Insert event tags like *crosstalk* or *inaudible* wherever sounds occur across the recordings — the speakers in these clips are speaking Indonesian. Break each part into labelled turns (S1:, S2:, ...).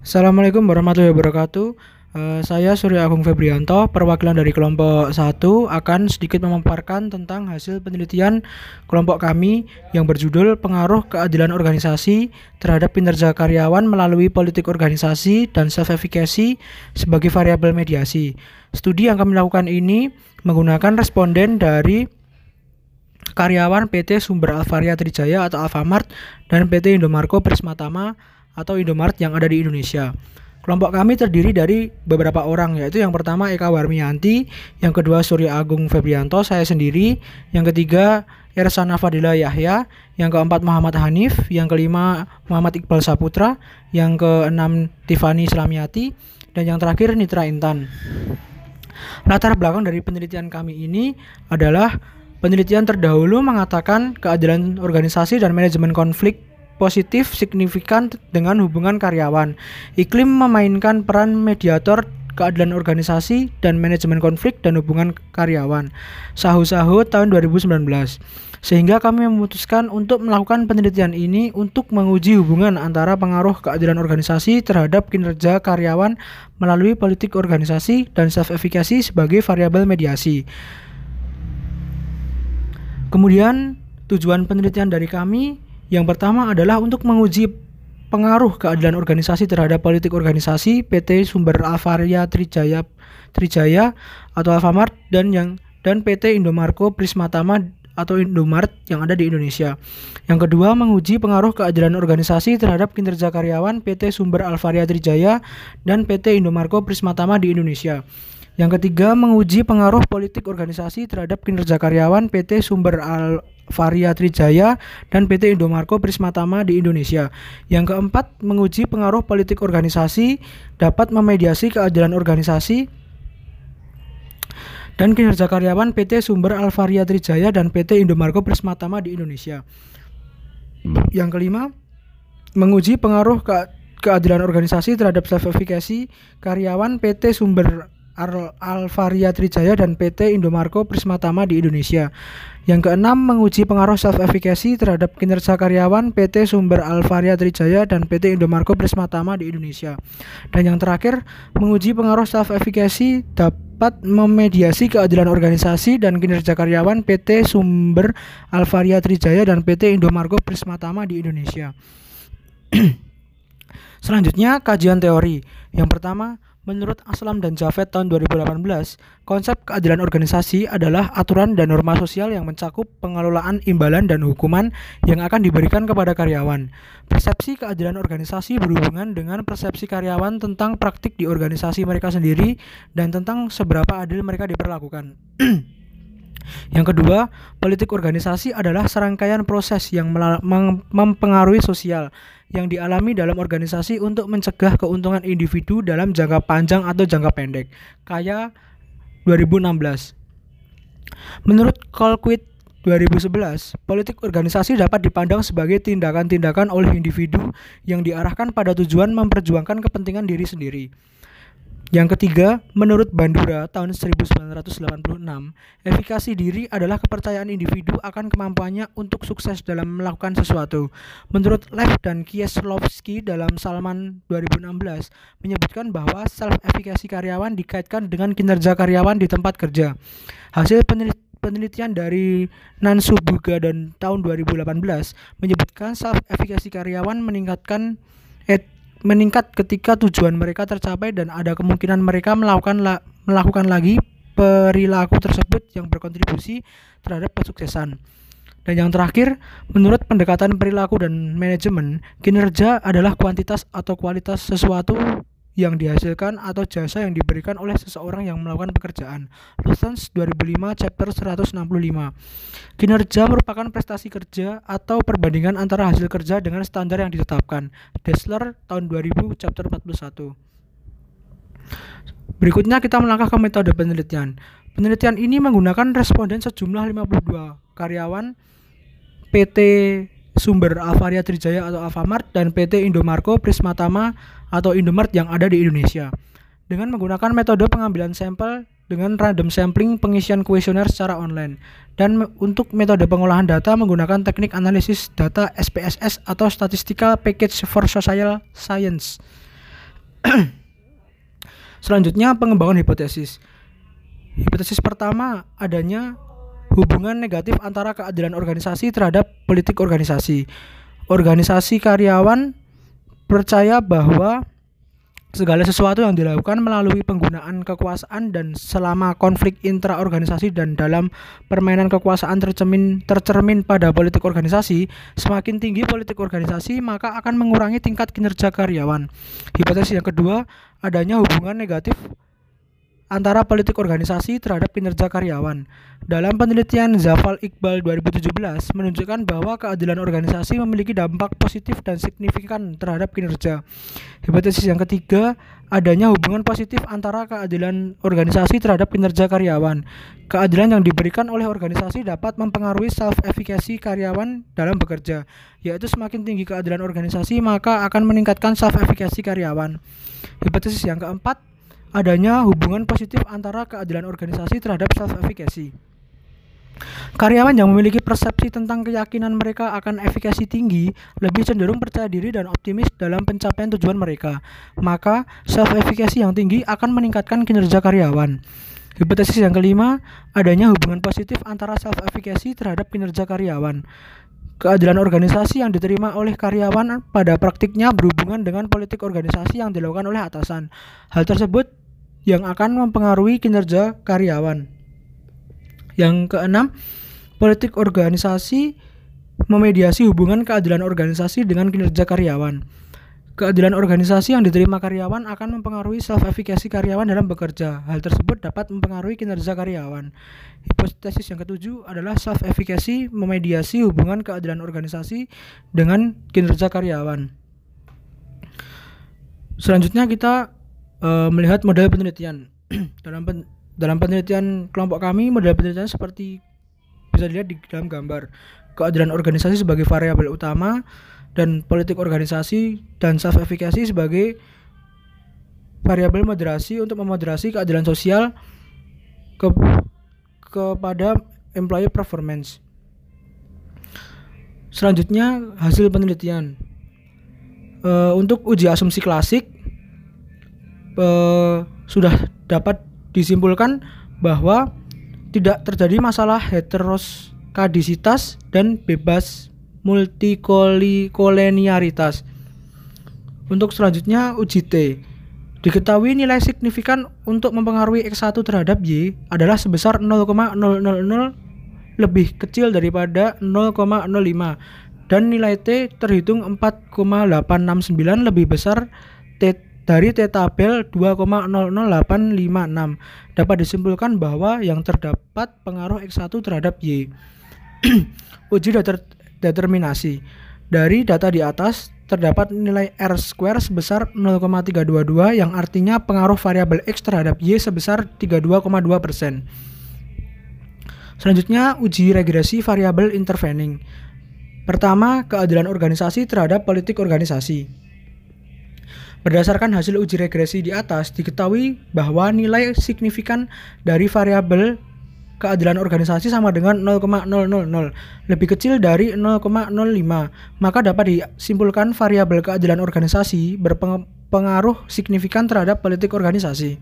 S1: Assalamualaikum warahmatullahi wabarakatuh. Eh, saya Surya Agung Febrianto, perwakilan dari kelompok 1 akan sedikit memaparkan tentang hasil penelitian kelompok kami yang berjudul Pengaruh Keadilan Organisasi terhadap kinerja karyawan melalui politik organisasi dan self-efficacy sebagai variabel mediasi. Studi yang kami lakukan ini menggunakan responden dari karyawan PT Sumber Alvaria Trijaya atau Alfamart dan PT Indomarko Prismatama atau Indomart yang ada di Indonesia. Kelompok kami terdiri dari beberapa orang yaitu yang pertama Eka Warmiyanti, yang kedua Surya Agung Febrianto, saya sendiri, yang ketiga Ersana Fadila Yahya, yang keempat Muhammad Hanif, yang kelima Muhammad Iqbal Saputra, yang keenam Tiffany Islamiati, dan yang terakhir Nitra Intan. Latar belakang dari penelitian kami ini adalah penelitian terdahulu mengatakan keadilan organisasi dan manajemen konflik positif signifikan dengan hubungan karyawan. Iklim memainkan peran mediator keadilan organisasi dan manajemen konflik dan hubungan karyawan. Sahu-sahu tahun 2019. Sehingga kami memutuskan untuk melakukan penelitian ini untuk menguji hubungan antara pengaruh keadilan organisasi terhadap kinerja karyawan melalui politik organisasi dan self-efficacy sebagai variabel mediasi. Kemudian tujuan penelitian dari kami yang pertama adalah untuk menguji pengaruh keadilan organisasi terhadap politik organisasi PT Sumber Alvaria Trijaya Trijaya atau Alfamart dan yang dan PT Indomarko Prismatama atau Indomart yang ada di Indonesia. Yang kedua, menguji pengaruh keadilan organisasi terhadap kinerja karyawan PT Sumber Alvaria Trijaya dan PT Indomarko Prismatama di Indonesia. Yang ketiga, menguji pengaruh politik organisasi terhadap kinerja karyawan PT Sumber Al Varia Trijaya dan PT Indomarko Prismatama di Indonesia. Yang keempat, menguji pengaruh politik organisasi dapat memediasi keadilan organisasi dan kinerja karyawan PT Sumber Alvaria Trijaya dan PT Indomarko Prismatama di Indonesia. Yang kelima, menguji pengaruh ke keadilan organisasi terhadap self-efficacy karyawan PT Sumber Alvaria Trijaya dan PT Indomarko Prismatama di Indonesia. Yang keenam, menguji pengaruh self-efficacy terhadap kinerja karyawan PT Sumber Alvaria Trijaya dan PT Indomarko Prismatama di Indonesia. Dan yang terakhir, menguji pengaruh self-efficacy dapat memediasi keadilan organisasi dan kinerja karyawan PT Sumber Alvaria Trijaya dan PT Indomarko Prismatama di Indonesia. *clears throat* Selanjutnya, kajian teori. Yang pertama, Menurut Aslam dan Javed tahun 2018, konsep keadilan organisasi adalah aturan dan norma sosial yang mencakup pengelolaan imbalan dan hukuman yang akan diberikan kepada karyawan. Persepsi keadilan organisasi berhubungan dengan persepsi karyawan tentang praktik di organisasi mereka sendiri dan tentang seberapa adil mereka diperlakukan. *clears throat* Yang kedua, politik organisasi adalah serangkaian proses yang mempengaruhi sosial yang dialami dalam organisasi untuk mencegah keuntungan individu dalam jangka panjang atau jangka pendek. Kayak 2016. Menurut Colquitt 2011, politik organisasi dapat dipandang sebagai tindakan-tindakan oleh individu yang diarahkan pada tujuan memperjuangkan kepentingan diri sendiri. Yang ketiga, menurut Bandura tahun 1986, efikasi diri adalah kepercayaan individu akan kemampuannya untuk sukses dalam melakukan sesuatu. Menurut Lev dan Kieslowski dalam Salman 2016 menyebutkan bahwa self-efikasi karyawan dikaitkan dengan kinerja karyawan di tempat kerja. Hasil penelitian dari Nansu Buga dan tahun 2018 menyebutkan self-efikasi karyawan meningkatkan meningkat ketika tujuan mereka tercapai dan ada kemungkinan mereka melakukan la melakukan lagi perilaku tersebut yang berkontribusi terhadap kesuksesan. Dan yang terakhir, menurut pendekatan perilaku dan manajemen, kinerja adalah kuantitas atau kualitas sesuatu yang dihasilkan atau jasa yang diberikan oleh seseorang yang melakukan pekerjaan. Lutens 2005 chapter 165. Kinerja merupakan prestasi kerja atau perbandingan antara hasil kerja dengan standar yang ditetapkan. Dessler tahun 2000 chapter 41. Berikutnya kita melangkah ke metode penelitian. Penelitian ini menggunakan responden sejumlah 52 karyawan PT Sumber Alvaria Trijaya atau Alfamart dan PT Indomarko Prismatama atau Indomart yang ada di Indonesia dengan menggunakan metode pengambilan sampel dengan random sampling pengisian kuesioner secara online dan untuk metode pengolahan data menggunakan teknik analisis data SPSS atau Statistical Package for Social Science. *clears throat* Selanjutnya pengembangan hipotesis. Hipotesis pertama adanya hubungan negatif antara keadilan organisasi terhadap politik organisasi. Organisasi karyawan percaya bahwa segala sesuatu yang dilakukan melalui penggunaan kekuasaan dan selama konflik intraorganisasi dan dalam permainan kekuasaan tercermin tercermin pada politik organisasi, semakin tinggi politik organisasi maka akan mengurangi tingkat kinerja karyawan. Hipotesis yang kedua, adanya hubungan negatif antara politik organisasi terhadap kinerja karyawan. Dalam penelitian Zafal Iqbal 2017 menunjukkan bahwa keadilan organisasi memiliki dampak positif dan signifikan terhadap kinerja. Hipotesis yang ketiga, adanya hubungan positif antara keadilan organisasi terhadap kinerja karyawan. Keadilan yang diberikan oleh organisasi dapat mempengaruhi self-efficacy karyawan dalam bekerja, yaitu semakin tinggi keadilan organisasi maka akan meningkatkan self-efficacy karyawan. Hipotesis yang keempat, adanya hubungan positif antara keadilan organisasi terhadap self-efficacy. Karyawan yang memiliki persepsi tentang keyakinan mereka akan efikasi tinggi lebih cenderung percaya diri dan optimis dalam pencapaian tujuan mereka. Maka, self-efficacy yang tinggi akan meningkatkan kinerja karyawan. Hipotesis yang kelima, adanya hubungan positif antara self-efficacy terhadap kinerja karyawan. Keadilan organisasi yang diterima oleh karyawan pada praktiknya berhubungan dengan politik organisasi yang dilakukan oleh atasan. Hal tersebut yang akan mempengaruhi kinerja karyawan. Yang keenam, politik organisasi memediasi hubungan keadilan organisasi dengan kinerja karyawan. Keadilan organisasi yang diterima karyawan akan mempengaruhi self-efficacy karyawan dalam bekerja. Hal tersebut dapat mempengaruhi kinerja karyawan. Hipotesis yang ketujuh adalah self-efficacy memediasi hubungan keadilan organisasi dengan kinerja karyawan. Selanjutnya kita uh, melihat model penelitian *clears throat* dalam pen, dalam penelitian kelompok kami model penelitian seperti bisa dilihat di dalam gambar keadilan organisasi sebagai variabel utama dan politik organisasi dan self efficacy sebagai variabel moderasi untuk memoderasi keadilan sosial ke kepada employee performance. Selanjutnya hasil penelitian. Uh, untuk uji asumsi klasik uh, sudah dapat disimpulkan bahwa tidak terjadi masalah heteroskadisitas dan bebas multikoleniaritas. Untuk selanjutnya uji T. Diketahui nilai signifikan untuk mempengaruhi X1 terhadap Y adalah sebesar 0,000 lebih kecil daripada 0,05 dan nilai T terhitung 4,869 lebih besar T dari T tabel 2,000856 dapat disimpulkan bahwa yang terdapat pengaruh X1 terhadap Y. *clears throat* Uji deter determinasi. Dari data di atas terdapat nilai R square sebesar 0,322 yang artinya pengaruh variabel X terhadap Y sebesar 32,2%. Selanjutnya, uji regresi variabel intervening. Pertama, keadilan organisasi terhadap politik organisasi. Berdasarkan hasil uji regresi di atas, diketahui bahwa nilai signifikan dari variabel keadilan organisasi sama dengan 0,000 lebih kecil dari 0,05 maka dapat disimpulkan variabel keadilan organisasi berpengaruh signifikan terhadap politik organisasi.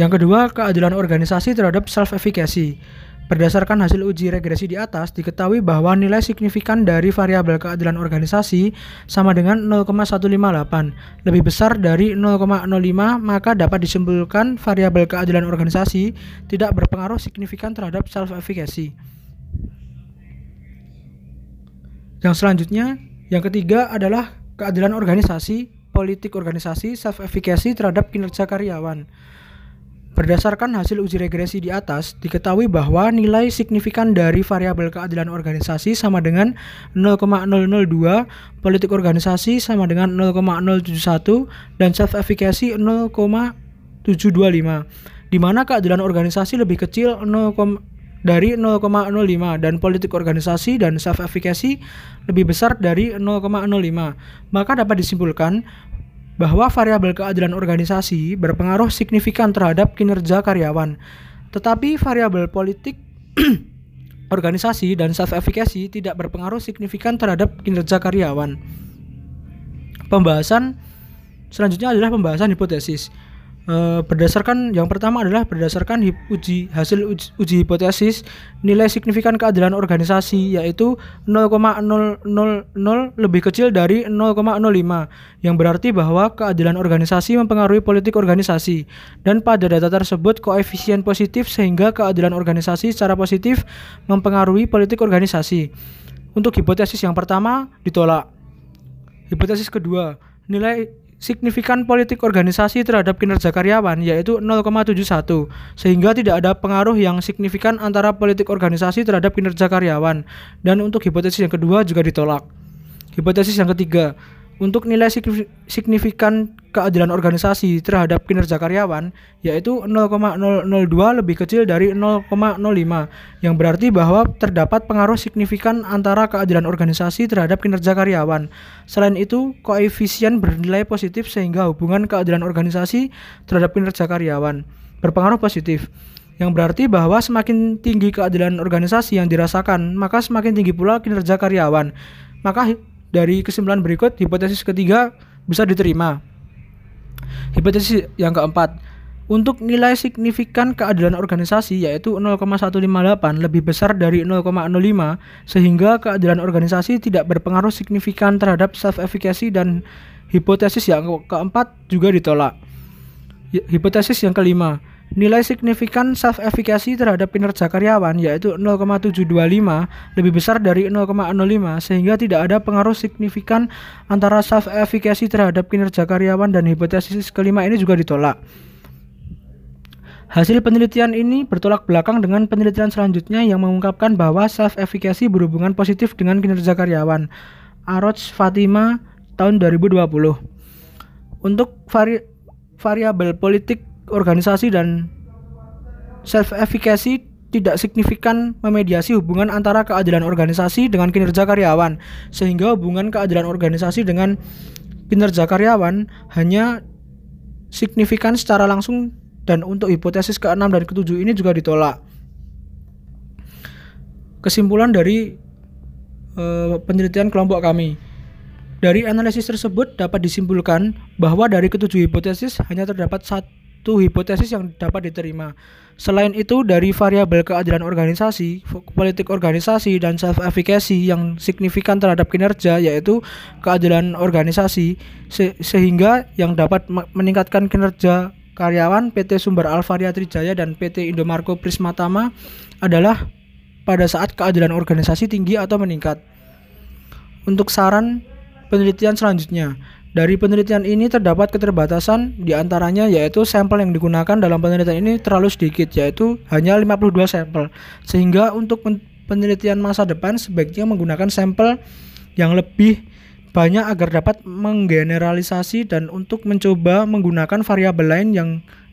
S1: Yang kedua keadilan organisasi terhadap self efficacy Berdasarkan hasil uji regresi di atas, diketahui bahwa nilai signifikan dari variabel keadilan organisasi sama dengan 0,158, lebih besar dari 0,05, maka dapat disimpulkan variabel keadilan organisasi tidak berpengaruh signifikan terhadap self-efficacy. Yang selanjutnya, yang ketiga adalah keadilan organisasi, politik organisasi, self-efficacy terhadap kinerja karyawan. Berdasarkan hasil uji regresi di atas, diketahui bahwa nilai signifikan dari variabel keadilan organisasi sama dengan 0,002, politik organisasi sama dengan 0,071, dan self-efficacy 0,725, di mana keadilan organisasi lebih kecil 0, dari 0,05 dan politik organisasi dan self-efficacy lebih besar dari 0,05. Maka dapat disimpulkan bahwa variabel keadilan organisasi berpengaruh signifikan terhadap kinerja karyawan. Tetapi variabel politik *clears throat* organisasi dan self-efficacy tidak berpengaruh signifikan terhadap kinerja karyawan. Pembahasan selanjutnya adalah pembahasan hipotesis. E, berdasarkan yang pertama adalah berdasarkan uji hasil uji, uji hipotesis nilai signifikan keadilan organisasi yaitu 0,000 lebih kecil dari 0,05 yang berarti bahwa keadilan organisasi mempengaruhi politik organisasi dan pada data tersebut koefisien positif sehingga keadilan organisasi secara positif mempengaruhi politik organisasi. Untuk hipotesis yang pertama ditolak. Hipotesis kedua, nilai signifikan politik organisasi terhadap kinerja karyawan yaitu 0,71 sehingga tidak ada pengaruh yang signifikan antara politik organisasi terhadap kinerja karyawan dan untuk hipotesis yang kedua juga ditolak. Hipotesis yang ketiga, untuk nilai signifikan keadilan organisasi terhadap kinerja karyawan yaitu 0,002 lebih kecil dari 0,05 yang berarti bahwa terdapat pengaruh signifikan antara keadilan organisasi terhadap kinerja karyawan. Selain itu, koefisien bernilai positif sehingga hubungan keadilan organisasi terhadap kinerja karyawan berpengaruh positif yang berarti bahwa semakin tinggi keadilan organisasi yang dirasakan, maka semakin tinggi pula kinerja karyawan. Maka dari kesimpulan berikut, hipotesis ketiga bisa diterima. Hipotesis yang keempat, untuk nilai signifikan keadilan organisasi yaitu 0,158 lebih besar dari 0,05 sehingga keadilan organisasi tidak berpengaruh signifikan terhadap self efficacy dan hipotesis yang keempat juga ditolak. Hipotesis yang kelima, Nilai signifikan self efficacy terhadap kinerja karyawan yaitu 0,725 lebih besar dari 0,05 sehingga tidak ada pengaruh signifikan antara self efficacy terhadap kinerja karyawan dan hipotesis kelima ini juga ditolak. Hasil penelitian ini bertolak belakang dengan penelitian selanjutnya yang mengungkapkan bahwa self efficacy berhubungan positif dengan kinerja karyawan. Aroj Fatima tahun 2020. Untuk vari variabel politik organisasi dan self efficacy tidak signifikan memediasi hubungan antara keadilan organisasi dengan kinerja karyawan sehingga hubungan keadilan organisasi dengan kinerja karyawan hanya signifikan secara langsung dan untuk hipotesis ke-6 dan ke-7 ini juga ditolak. Kesimpulan dari uh, penelitian kelompok kami dari analisis tersebut dapat disimpulkan bahwa dari ketujuh hipotesis hanya terdapat satu satu hipotesis yang dapat diterima. Selain itu, dari variabel keadilan organisasi, politik organisasi, dan self-efficacy yang signifikan terhadap kinerja, yaitu keadilan organisasi, se sehingga yang dapat meningkatkan kinerja karyawan PT Sumber Alvaria Trijaya dan PT Indomarko Prismatama adalah pada saat keadilan organisasi tinggi atau meningkat. Untuk saran penelitian selanjutnya, dari penelitian ini terdapat keterbatasan di antaranya yaitu sampel yang digunakan dalam penelitian ini terlalu sedikit yaitu hanya 52 sampel. Sehingga untuk penelitian masa depan sebaiknya menggunakan sampel yang lebih banyak agar dapat menggeneralisasi dan untuk mencoba menggunakan variabel lain yang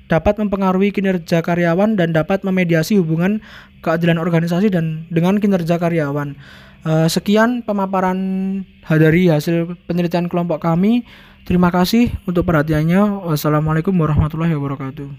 S1: dapat mempengaruhi kinerja karyawan dan dapat memediasi hubungan keadilan organisasi dan dengan kinerja karyawan. Uh, sekian pemaparan dari hasil penelitian kelompok kami. Terima kasih untuk perhatiannya. Wassalamualaikum warahmatullahi wabarakatuh.